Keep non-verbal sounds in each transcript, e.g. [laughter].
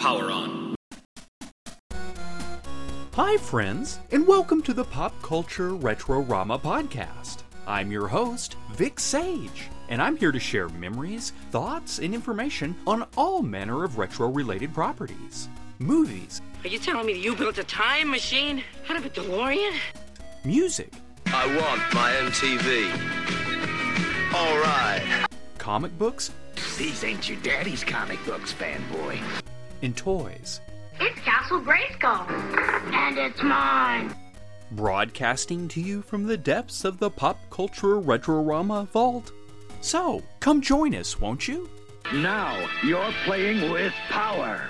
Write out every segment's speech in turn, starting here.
Power on. Hi, friends, and welcome to the Pop Culture Retrorama podcast. I'm your host, Vic Sage, and I'm here to share memories, thoughts, and information on all manner of retro related properties movies, Are you telling me you built a time machine out of a DeLorean? music, I want my MTV. All right. comic books, These ain't your daddy's comic books, fanboy. And toys. It's Castle Grayskull. And it's mine. Broadcasting to you from the depths of the Pop Culture retrorama vault. So, come join us, won't you? Now you're playing with power.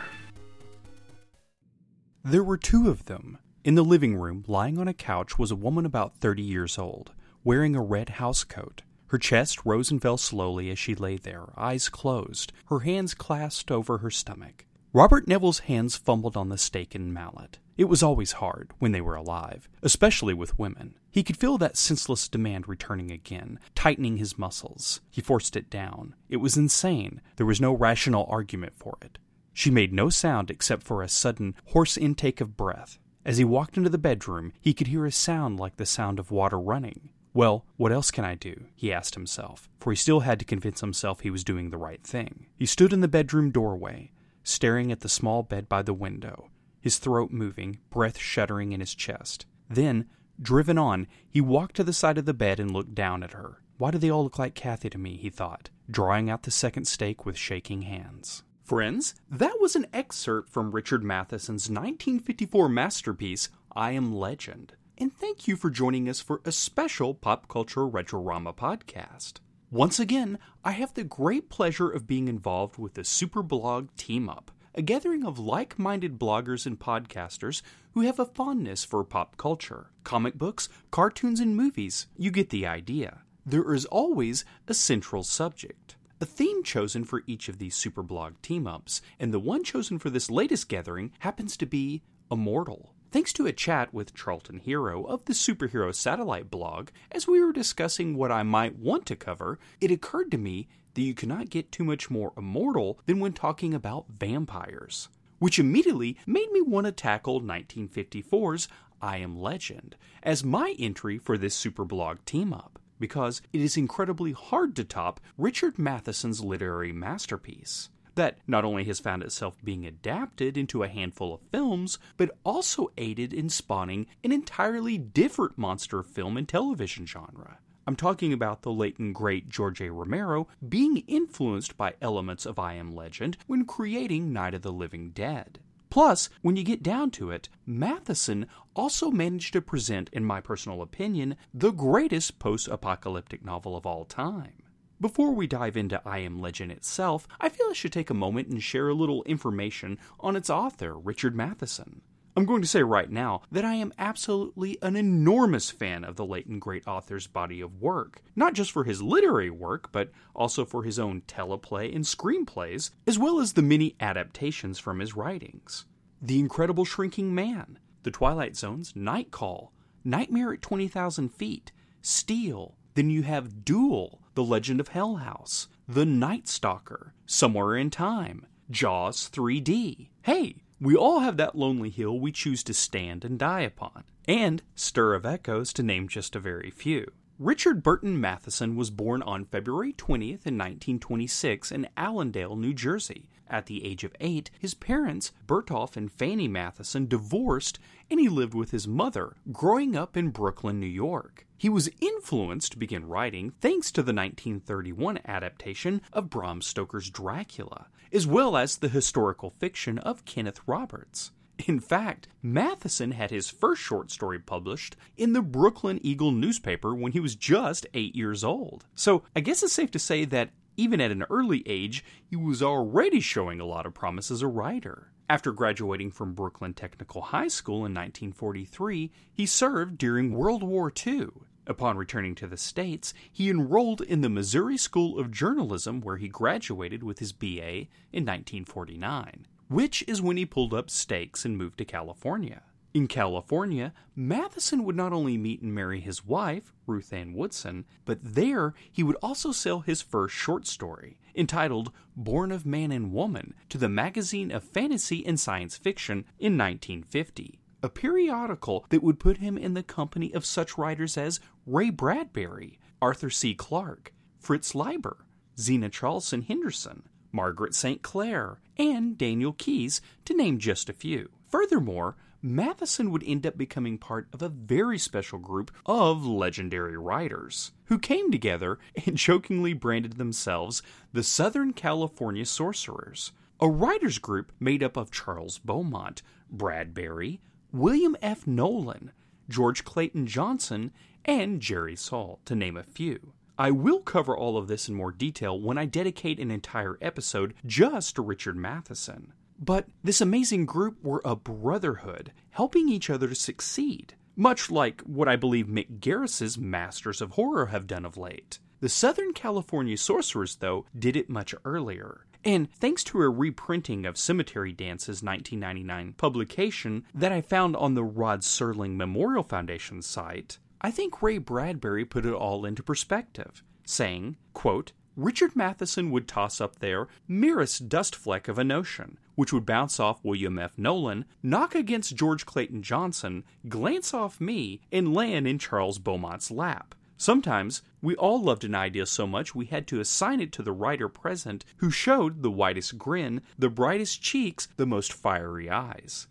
There were two of them. In the living room, lying on a couch, was a woman about 30 years old, wearing a red housecoat. Her chest rose and fell slowly as she lay there, eyes closed, her hands clasped over her stomach. Robert Neville's hands fumbled on the stake and mallet. It was always hard, when they were alive, especially with women. He could feel that senseless demand returning again, tightening his muscles. He forced it down. It was insane. There was no rational argument for it. She made no sound except for a sudden, hoarse intake of breath. As he walked into the bedroom, he could hear a sound like the sound of water running. Well, what else can I do? he asked himself, for he still had to convince himself he was doing the right thing. He stood in the bedroom doorway, staring at the small bed by the window, his throat moving, breath shuddering in his chest. Then, driven on, he walked to the side of the bed and looked down at her. Why do they all look like Kathy to me? he thought, drawing out the second stake with shaking hands. Friends, that was an excerpt from Richard Matheson's 1954 masterpiece, I Am Legend. And thank you for joining us for a special Pop Culture Retrorama podcast. Once again, I have the great pleasure of being involved with the Superblog Team Up, a gathering of like minded bloggers and podcasters who have a fondness for pop culture, comic books, cartoons, and movies. You get the idea. There is always a central subject a theme chosen for each of these Superblog team ups, and the one chosen for this latest gathering happens to be Immortal. Thanks to a chat with Charlton Hero of the Superhero Satellite blog, as we were discussing what I might want to cover, it occurred to me that you cannot get too much more immortal than when talking about vampires. Which immediately made me want to tackle 1954's I Am Legend as my entry for this Superblog team up because it is incredibly hard to top Richard Matheson's literary masterpiece. That not only has found itself being adapted into a handful of films, but also aided in spawning an entirely different monster film and television genre. I'm talking about the late and great George A. Romero being influenced by elements of I Am Legend when creating Night of the Living Dead. Plus, when you get down to it, Matheson also managed to present, in my personal opinion, the greatest post apocalyptic novel of all time. Before we dive into I Am Legend itself, I feel I should take a moment and share a little information on its author, Richard Matheson. I'm going to say right now that I am absolutely an enormous fan of the late and great author's body of work, not just for his literary work, but also for his own teleplay and screenplays, as well as the many adaptations from his writings. The Incredible Shrinking Man, The Twilight Zone's Night Call, Nightmare at 20,000 Feet, Steel, then you have Duel, The Legend of Hell House, The Night Stalker, Somewhere in Time, Jaws 3D. Hey, we all have that lonely hill we choose to stand and die upon. And Stir of Echoes, to name just a very few. Richard Burton Matheson was born on February 20th in 1926 in Allendale, New Jersey. At the age of eight, his parents, Bertolf and Fanny Matheson, divorced and he lived with his mother, growing up in Brooklyn, New York. He was influenced to begin writing thanks to the 1931 adaptation of Bram Stoker's Dracula, as well as the historical fiction of Kenneth Roberts. In fact, Matheson had his first short story published in the Brooklyn Eagle newspaper when he was just eight years old. So I guess it's safe to say that even at an early age, he was already showing a lot of promise as a writer. After graduating from Brooklyn Technical High School in 1943, he served during World War II. Upon returning to the States, he enrolled in the Missouri School of Journalism, where he graduated with his BA in 1949, which is when he pulled up stakes and moved to California. In California, Matheson would not only meet and marry his wife, Ruth Ann Woodson, but there he would also sell his first short story, entitled Born of Man and Woman, to the Magazine of Fantasy and Science Fiction in 1950, a periodical that would put him in the company of such writers as Ray Bradbury, Arthur C. Clarke, Fritz Leiber, Zenna Chlarson Henderson, Margaret St. Clair, and Daniel Keyes, to name just a few. Furthermore, Matheson would end up becoming part of a very special group of legendary writers who came together and [laughs] jokingly branded themselves the Southern California Sorcerers, a writers group made up of Charles Beaumont, Bradbury, William F. Nolan, George Clayton Johnson, and Jerry Sohl, to name a few. I will cover all of this in more detail when I dedicate an entire episode just to Richard Matheson. But this amazing group were a brotherhood, helping each other to succeed, much like what I believe Mick Garris's Masters of Horror have done of late. The Southern California Sorcerers, though, did it much earlier. And thanks to a reprinting of Cemetery Dance's 1999 publication that I found on the Rod Serling Memorial Foundation site, I think Ray Bradbury put it all into perspective, saying, quote, Richard Matheson would toss up there merest dust fleck of a notion, which would bounce off William F. Nolan, knock against George Clayton Johnson, glance off me, and land in Charles Beaumont's lap. Sometimes we all loved an idea so much we had to assign it to the writer present who showed the widest grin, the brightest cheeks, the most fiery eyes.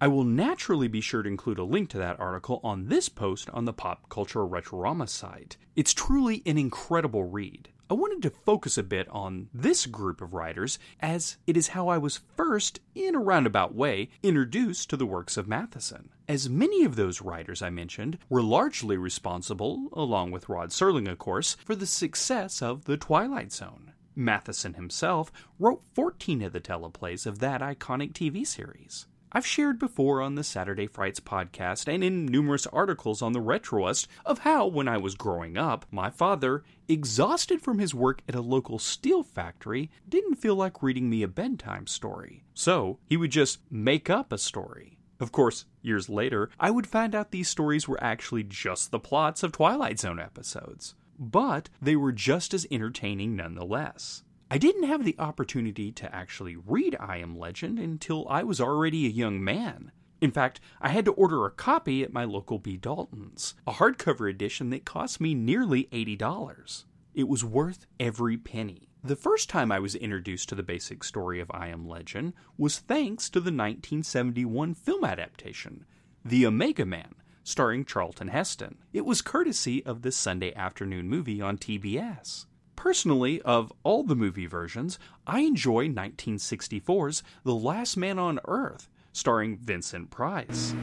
I will naturally be sure to include a link to that article on this post on the Pop Culture Retrorama site. It's truly an incredible read. I wanted to focus a bit on this group of writers as it is how I was first, in a roundabout way, introduced to the works of Matheson. As many of those writers I mentioned were largely responsible, along with Rod Serling, of course, for the success of The Twilight Zone. Matheson himself wrote 14 of the teleplays of that iconic TV series. I've shared before on the Saturday Frights podcast and in numerous articles on the Retroist of how, when I was growing up, my father, exhausted from his work at a local steel factory, didn't feel like reading me a bedtime story. So he would just make up a story. Of course, years later, I would find out these stories were actually just the plots of Twilight Zone episodes. But they were just as entertaining nonetheless. I didn't have the opportunity to actually read I Am Legend until I was already a young man. In fact, I had to order a copy at my local B. Dalton's, a hardcover edition that cost me nearly $80. It was worth every penny. The first time I was introduced to the basic story of I Am Legend was thanks to the 1971 film adaptation, The Omega Man, starring Charlton Heston. It was courtesy of the Sunday afternoon movie on TBS. Personally, of all the movie versions, I enjoy 1964's The Last Man on Earth, starring Vincent Price.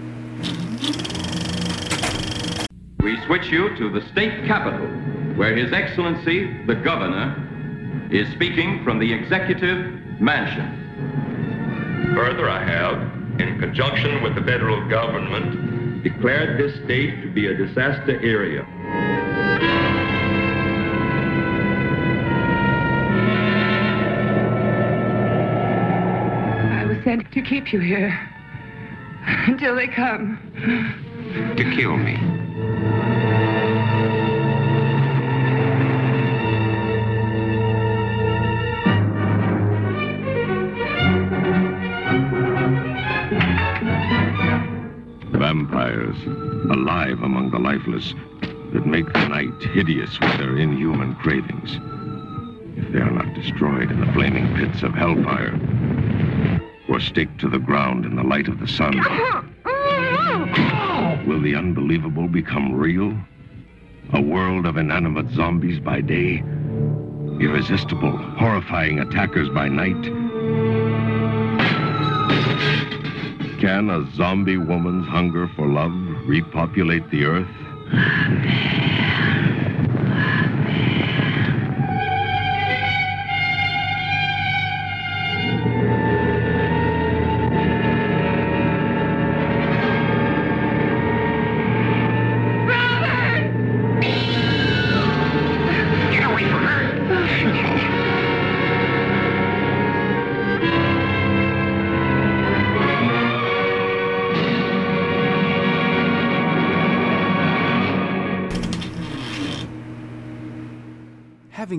We switch you to the state capitol, where His Excellency, the Governor, is speaking from the Executive Mansion. Further, I have, in conjunction with the federal government, declared this state to be a disaster area. Sent to keep you here until they come. To kill me. Vampires, alive among the lifeless, that make the night hideous with their inhuman cravings. If they are not destroyed in the flaming pits of hellfire, or staked to the ground in the light of the sun. Will the unbelievable become real? A world of inanimate zombies by day, irresistible, horrifying attackers by night. Can a zombie woman's hunger for love repopulate the earth? Oh,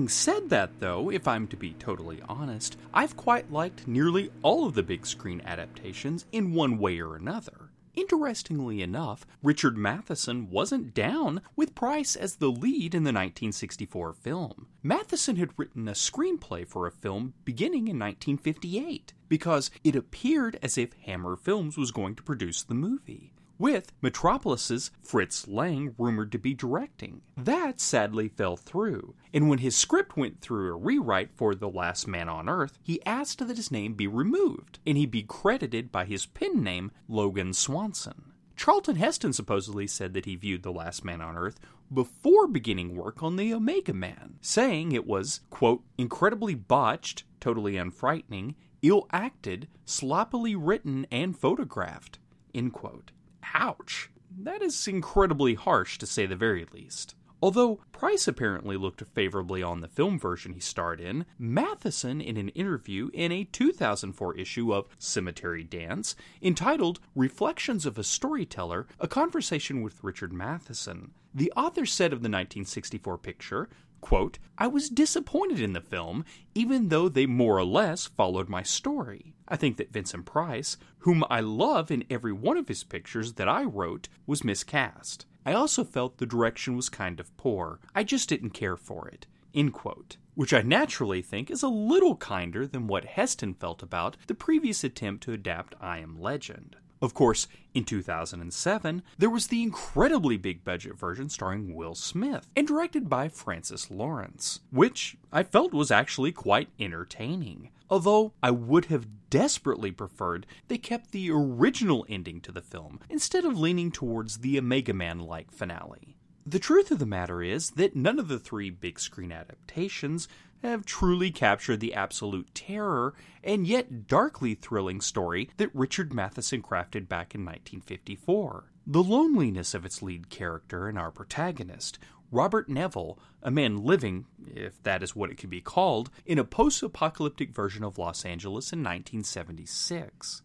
Having said that, though, if I'm to be totally honest, I've quite liked nearly all of the big screen adaptations in one way or another. Interestingly enough, Richard Matheson wasn't down with Price as the lead in the 1964 film. Matheson had written a screenplay for a film beginning in 1958 because it appeared as if Hammer Films was going to produce the movie with Metropolis's Fritz Lang rumored to be directing. That sadly fell through, and when his script went through a rewrite for The Last Man on Earth, he asked that his name be removed and he be credited by his pen name, Logan Swanson. Charlton Heston supposedly said that he viewed The Last Man on Earth before beginning work on The Omega Man, saying it was, quote, incredibly botched, totally unfrightening, ill acted, sloppily written, and photographed, end quote. Ouch. That is incredibly harsh to say the very least. Although Price apparently looked favorably on the film version he starred in, Matheson, in an interview in a 2004 issue of Cemetery Dance, entitled Reflections of a Storyteller A Conversation with Richard Matheson, the author said of the 1964 picture, quote, I was disappointed in the film, even though they more or less followed my story. I think that Vincent Price, whom I love in every one of his pictures that I wrote, was miscast. I also felt the direction was kind of poor. I just didn't care for it. End quote. Which I naturally think is a little kinder than what Heston felt about the previous attempt to adapt I Am Legend. Of course, in 2007, there was the incredibly big budget version starring Will Smith and directed by Francis Lawrence, which I felt was actually quite entertaining. Although I would have desperately preferred they kept the original ending to the film instead of leaning towards the Omega Man like finale. The truth of the matter is that none of the three big screen adaptations have truly captured the absolute terror and yet darkly thrilling story that Richard Matheson crafted back in 1954. The loneliness of its lead character and our protagonist, Robert Neville, a man living, if that is what it could be called, in a post apocalyptic version of Los Angeles in 1976.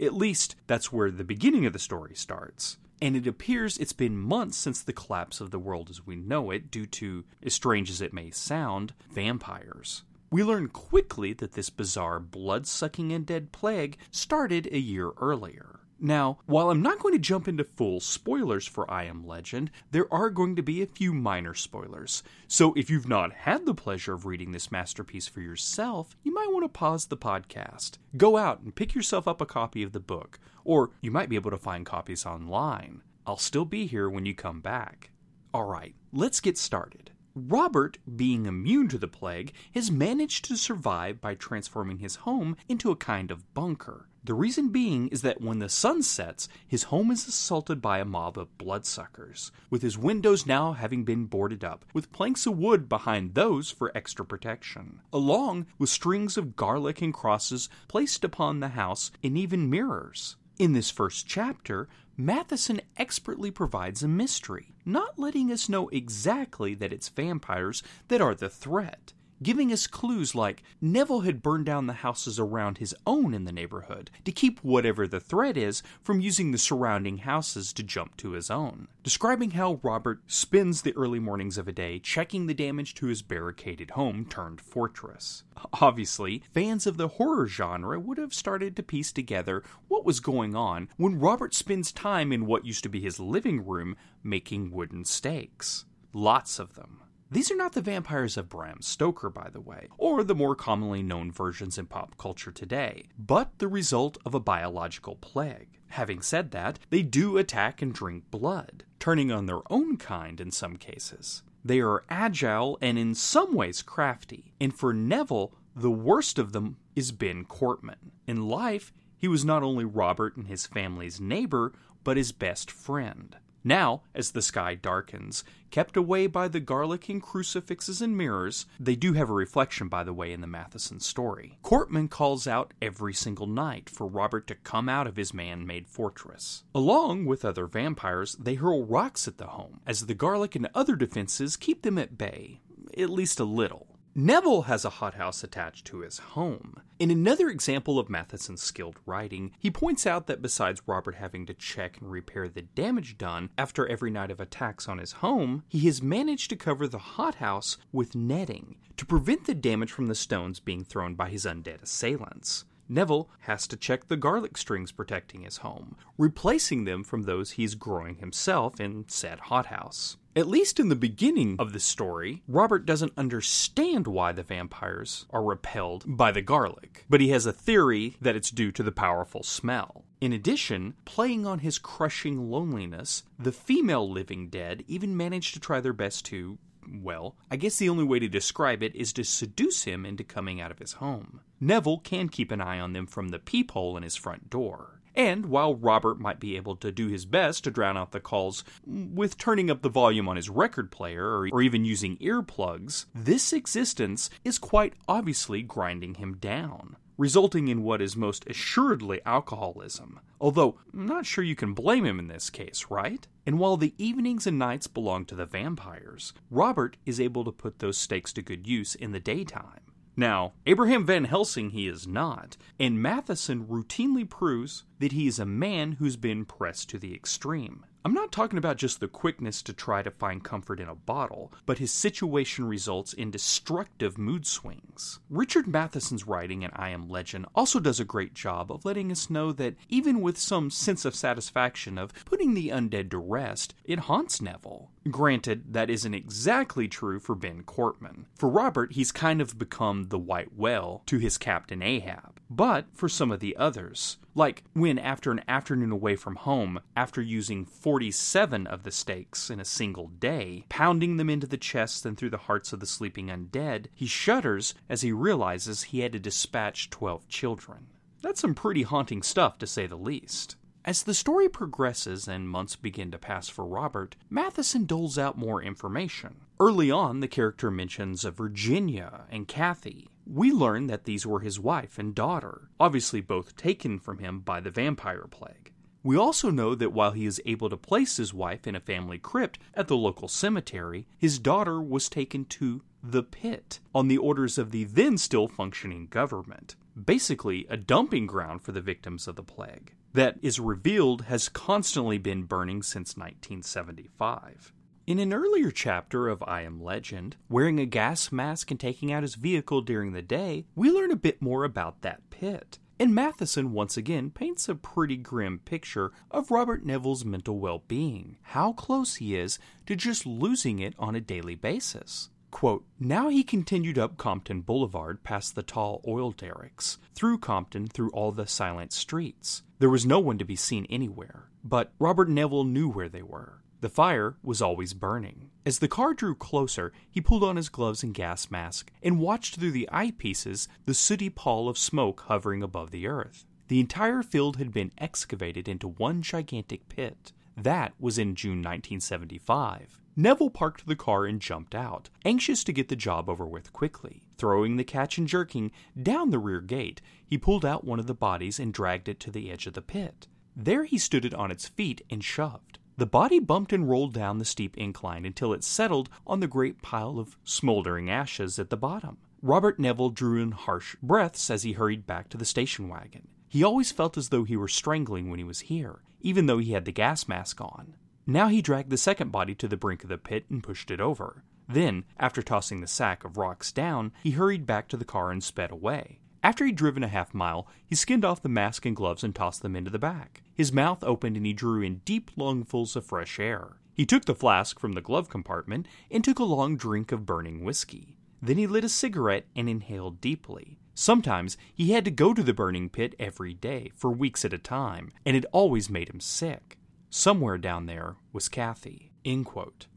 At least, that's where the beginning of the story starts and it appears it's been months since the collapse of the world as we know it due to, as strange as it may sound, vampires. We learn quickly that this bizarre blood sucking and dead plague started a year earlier. Now, while I'm not going to jump into full spoilers for I Am Legend, there are going to be a few minor spoilers. So if you've not had the pleasure of reading this masterpiece for yourself, you might want to pause the podcast. Go out and pick yourself up a copy of the book, or you might be able to find copies online. I'll still be here when you come back. Alright, let's get started. Robert, being immune to the plague, has managed to survive by transforming his home into a kind of bunker. The reason being is that when the sun sets, his home is assaulted by a mob of bloodsuckers, with his windows now having been boarded up, with planks of wood behind those for extra protection, along with strings of garlic and crosses placed upon the house, and even mirrors. In this first chapter, Matheson expertly provides a mystery, not letting us know exactly that it's vampires that are the threat, giving us clues like Neville had burned down the houses around his own in the neighborhood to keep whatever the threat is from using the surrounding houses to jump to his own. Describing how Robert spends the early mornings of a day checking the damage to his barricaded home turned fortress. Obviously, fans of the horror genre would have started to piece together what was going on when Robert spends time in what used to be his living room making wooden stakes. Lots of them. These are not the vampires of Bram Stoker, by the way, or the more commonly known versions in pop culture today, but the result of a biological plague. Having said that, they do attack and drink blood, turning on their own kind in some cases. They are agile and in some ways crafty, and for Neville, the worst of them is Ben Cortman. In life, he was not only Robert and his family's neighbor, but his best friend. Now, as the sky darkens, kept away by the garlic and crucifixes and mirrors, they do have a reflection, by the way, in the Matheson story. Cortman calls out every single night for Robert to come out of his man made fortress. Along with other vampires, they hurl rocks at the home, as the garlic and other defenses keep them at bay, at least a little. Neville has a hothouse attached to his home. In another example of Matheson's skilled writing, he points out that besides Robert having to check and repair the damage done after every night of attacks on his home, he has managed to cover the hothouse with netting to prevent the damage from the stones being thrown by his undead assailants. Neville has to check the garlic strings protecting his home, replacing them from those he's growing himself in said hothouse. At least in the beginning of the story, Robert doesn't understand why the vampires are repelled by the garlic, but he has a theory that it's due to the powerful smell. In addition, playing on his crushing loneliness, the female living dead even manage to try their best to well, I guess the only way to describe it is to seduce him into coming out of his home. Neville can keep an eye on them from the peephole in his front door. And while Robert might be able to do his best to drown out the calls with turning up the volume on his record player or, or even using earplugs, this existence is quite obviously grinding him down resulting in what is most assuredly alcoholism. Although, I'm not sure you can blame him in this case, right? And while the evenings and nights belong to the vampires, Robert is able to put those stakes to good use in the daytime. Now, Abraham Van Helsing he is not, and Matheson routinely proves that he is a man who's been pressed to the extreme. I'm not talking about just the quickness to try to find comfort in a bottle, but his situation results in destructive mood swings. Richard Matheson's writing in I Am Legend also does a great job of letting us know that even with some sense of satisfaction of putting the undead to rest, it haunts Neville. Granted, that isn't exactly true for Ben Cortman. For Robert, he's kind of become the white whale to his Captain Ahab. But for some of the others, like when, after an afternoon away from home, after using 47 of the stakes in a single day, pounding them into the chest and through the hearts of the sleeping undead, he shudders as he realizes he had to dispatch 12 children. That's some pretty haunting stuff, to say the least. As the story progresses and months begin to pass for Robert, Matheson doles out more information. Early on, the character mentions a Virginia and Kathy, we learn that these were his wife and daughter, obviously both taken from him by the vampire plague. We also know that while he is able to place his wife in a family crypt at the local cemetery, his daughter was taken to the pit on the orders of the then still functioning government, basically a dumping ground for the victims of the plague. That is revealed has constantly been burning since 1975. In an earlier chapter of I Am Legend, wearing a gas mask and taking out his vehicle during the day, we learn a bit more about that pit. And Matheson once again paints a pretty grim picture of Robert Neville's mental well being, how close he is to just losing it on a daily basis. Quote, now he continued up Compton Boulevard past the tall oil derricks, through Compton through all the silent streets. There was no one to be seen anywhere, but Robert Neville knew where they were. The fire was always burning. As the car drew closer, he pulled on his gloves and gas mask and watched through the eyepieces the sooty pall of smoke hovering above the earth. The entire field had been excavated into one gigantic pit. That was in June 1975. Neville parked the car and jumped out, anxious to get the job over with quickly. Throwing the catch and jerking down the rear gate, he pulled out one of the bodies and dragged it to the edge of the pit. There he stood it on its feet and shoved. The body bumped and rolled down the steep incline until it settled on the great pile of smoldering ashes at the bottom. Robert Neville drew in harsh breaths as he hurried back to the station wagon. He always felt as though he were strangling when he was here, even though he had the gas mask on. Now he dragged the second body to the brink of the pit and pushed it over. Then, after tossing the sack of rocks down, he hurried back to the car and sped away. After he'd driven a half mile, he skinned off the mask and gloves and tossed them into the back. His mouth opened and he drew in deep lungfuls of fresh air. He took the flask from the glove compartment and took a long drink of burning whiskey. Then he lit a cigarette and inhaled deeply. Sometimes he had to go to the burning pit every day, for weeks at a time, and it always made him sick. Somewhere down there was Kathy.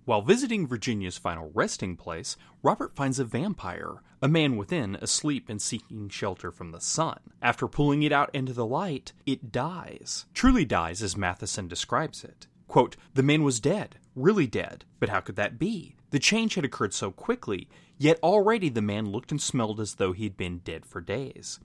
While visiting Virginia's final resting place, Robert finds a vampire, a man within asleep and seeking shelter from the sun. After pulling it out into the light, it dies. Truly dies as Matheson describes it. Quote, the man was dead, really dead, but how could that be? The change had occurred so quickly, yet already the man looked and smelled as though he had been dead for days.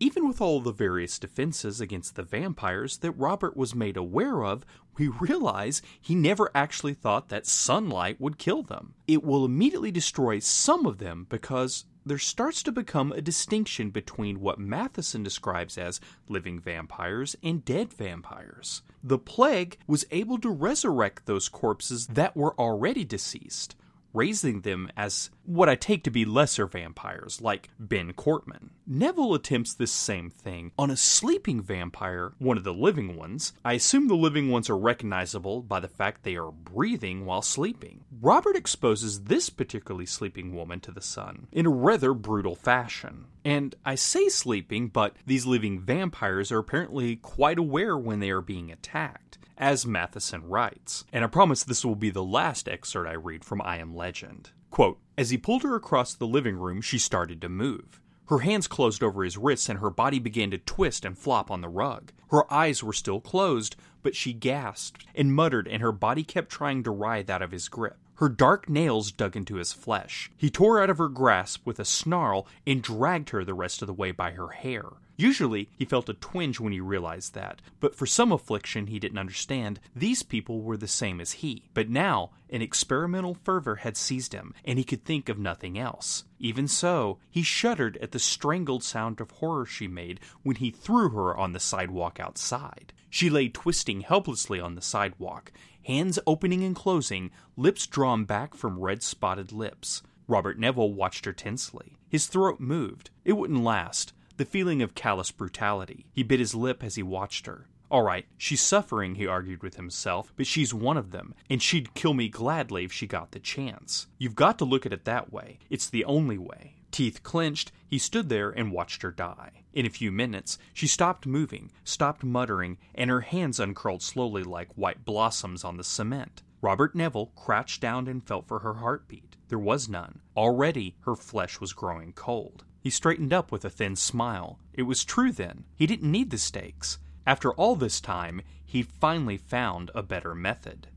Even with all the various defenses against the vampires that Robert was made aware of, we realize he never actually thought that sunlight would kill them. It will immediately destroy some of them because there starts to become a distinction between what Matheson describes as living vampires and dead vampires. The plague was able to resurrect those corpses that were already deceased, raising them as what I take to be lesser vampires, like Ben Cortman. Neville attempts this same thing on a sleeping vampire, one of the living ones. I assume the living ones are recognizable by the fact they are breathing while sleeping. Robert exposes this particularly sleeping woman to the sun in a rather brutal fashion. And I say sleeping, but these living vampires are apparently quite aware when they are being attacked as Matheson writes. And I promise this will be the last excerpt I read from I Am Legend. Quote, As he pulled her across the living room, she started to move. Her hands closed over his wrists and her body began to twist and flop on the rug. Her eyes were still closed, but she gasped and muttered, and her body kept trying to writhe out of his grip. Her dark nails dug into his flesh. He tore out of her grasp with a snarl and dragged her the rest of the way by her hair. Usually, he felt a twinge when he realized that, but for some affliction he didn't understand, these people were the same as he. But now, an experimental fervor had seized him, and he could think of nothing else. Even so, he shuddered at the strangled sound of horror she made when he threw her on the sidewalk outside. She lay twisting helplessly on the sidewalk, hands opening and closing, lips drawn back from red spotted lips. Robert Neville watched her tensely. His throat moved. It wouldn't last the feeling of callous brutality. He bit his lip as he watched her. All right, she's suffering, he argued with himself, but she's one of them, and she'd kill me gladly if she got the chance. You've got to look at it that way. It's the only way. Teeth clenched, he stood there and watched her die. In a few minutes, she stopped moving, stopped muttering, and her hands uncurled slowly like white blossoms on the cement. Robert Neville crouched down and felt for her heartbeat. There was none. Already her flesh was growing cold. He straightened up with a thin smile. It was true then. He didn't need the stakes. After all this time, he finally found a better method.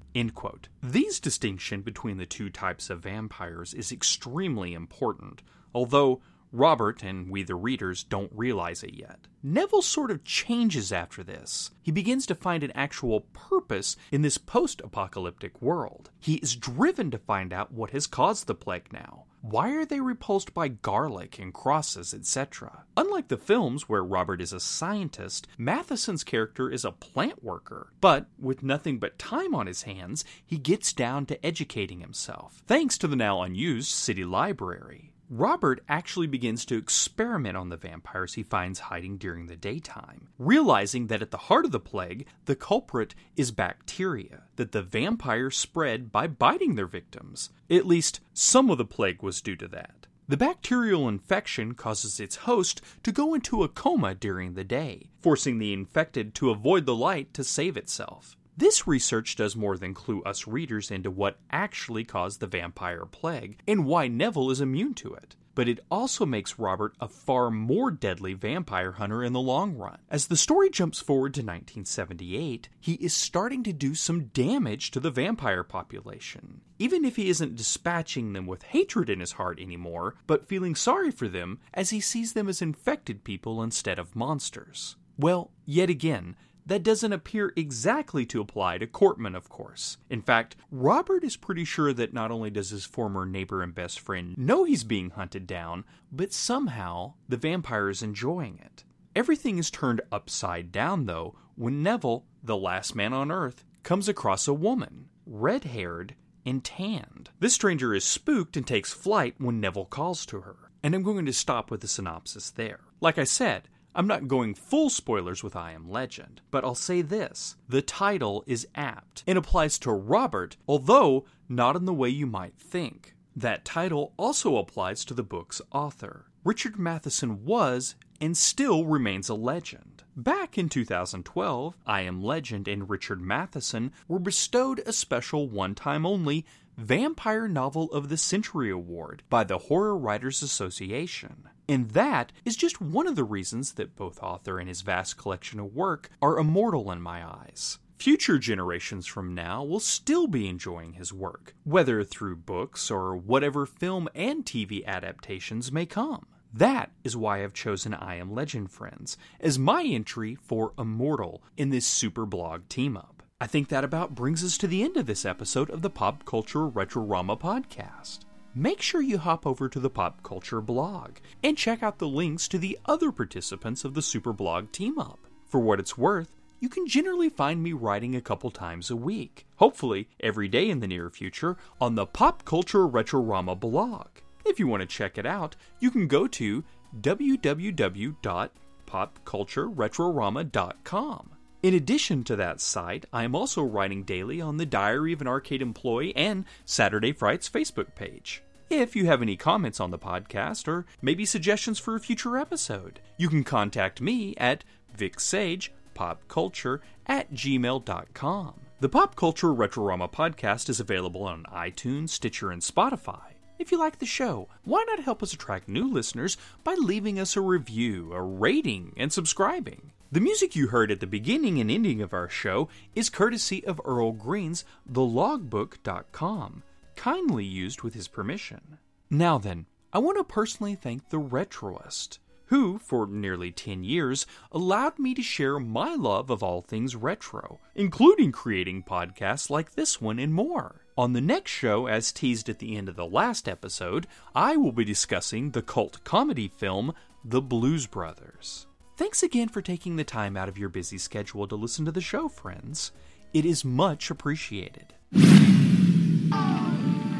These distinction between the two types of vampires is extremely important, although Robert and we the readers don't realize it yet. Neville sort of changes after this. He begins to find an actual purpose in this post apocalyptic world. He is driven to find out what has caused the plague now. Why are they repulsed by garlic and crosses, etc.? Unlike the films where Robert is a scientist, Matheson's character is a plant worker. But with nothing but time on his hands, he gets down to educating himself, thanks to the now unused city library. Robert actually begins to experiment on the vampires he finds hiding during the daytime, realizing that at the heart of the plague, the culprit is bacteria, that the vampires spread by biting their victims. At least, some of the plague was due to that. The bacterial infection causes its host to go into a coma during the day, forcing the infected to avoid the light to save itself. This research does more than clue us readers into what actually caused the vampire plague and why Neville is immune to it. But it also makes Robert a far more deadly vampire hunter in the long run. As the story jumps forward to 1978, he is starting to do some damage to the vampire population. Even if he isn't dispatching them with hatred in his heart anymore, but feeling sorry for them as he sees them as infected people instead of monsters. Well, yet again, that doesn't appear exactly to apply to Cortman, of course. In fact, Robert is pretty sure that not only does his former neighbor and best friend know he's being hunted down, but somehow the vampire is enjoying it. Everything is turned upside down, though, when Neville, the last man on Earth, comes across a woman, red haired and tanned. This stranger is spooked and takes flight when Neville calls to her. And I'm going to stop with the synopsis there. Like I said, I'm not going full spoilers with I Am Legend, but I'll say this the title is apt and applies to Robert, although not in the way you might think. That title also applies to the book's author. Richard Matheson was and still remains a legend. Back in 2012, I Am Legend and Richard Matheson were bestowed a special one time only Vampire Novel of the Century Award by the Horror Writers Association. And that is just one of the reasons that both author and his vast collection of work are immortal in my eyes. Future generations from now will still be enjoying his work, whether through books or whatever film and TV adaptations may come. That is why I've chosen I Am Legend Friends as my entry for Immortal in this super blog team up. I think that about brings us to the end of this episode of the Pop Culture Retrorama podcast. Make sure you hop over to the Pop Culture blog and check out the links to the other participants of the super blog team up. For what it's worth, you can generally find me writing a couple times a week, hopefully every day in the near future, on the Pop Culture Retrorama blog. If you want to check it out, you can go to www.popcultureretrorama.com. In addition to that site, I am also writing daily on the Diary of an Arcade Employee and Saturday Frights Facebook page. If you have any comments on the podcast or maybe suggestions for a future episode, you can contact me at vicsagepopculture at gmail.com. The Pop Culture Retrorama podcast is available on iTunes, Stitcher, and Spotify. If you like the show, why not help us attract new listeners by leaving us a review, a rating, and subscribing? The music you heard at the beginning and ending of our show is courtesy of Earl Green's TheLogbook.com, kindly used with his permission. Now then, I want to personally thank the Retroist, who, for nearly 10 years, allowed me to share my love of all things retro, including creating podcasts like this one and more. On the next show, as teased at the end of the last episode, I will be discussing the cult comedy film The Blues Brothers. Thanks again for taking the time out of your busy schedule to listen to the show, friends. It is much appreciated.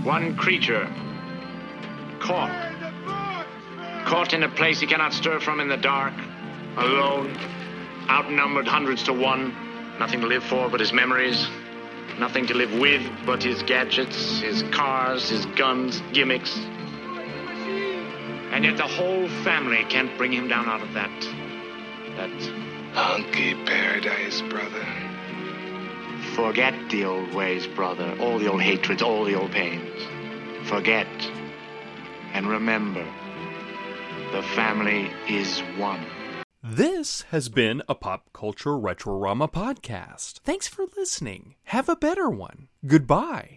One creature caught. Caught in a place he cannot stir from in the dark, alone, outnumbered hundreds to one, nothing to live for but his memories, nothing to live with but his gadgets, his cars, his guns, gimmicks. And yet the whole family can't bring him down out of that. That. hunky paradise, brother. Forget the old ways, brother, all the old hatreds, all the old pains. Forget. And remember, the family is one. This has been a Pop Culture Retrorama podcast. Thanks for listening. Have a better one. Goodbye.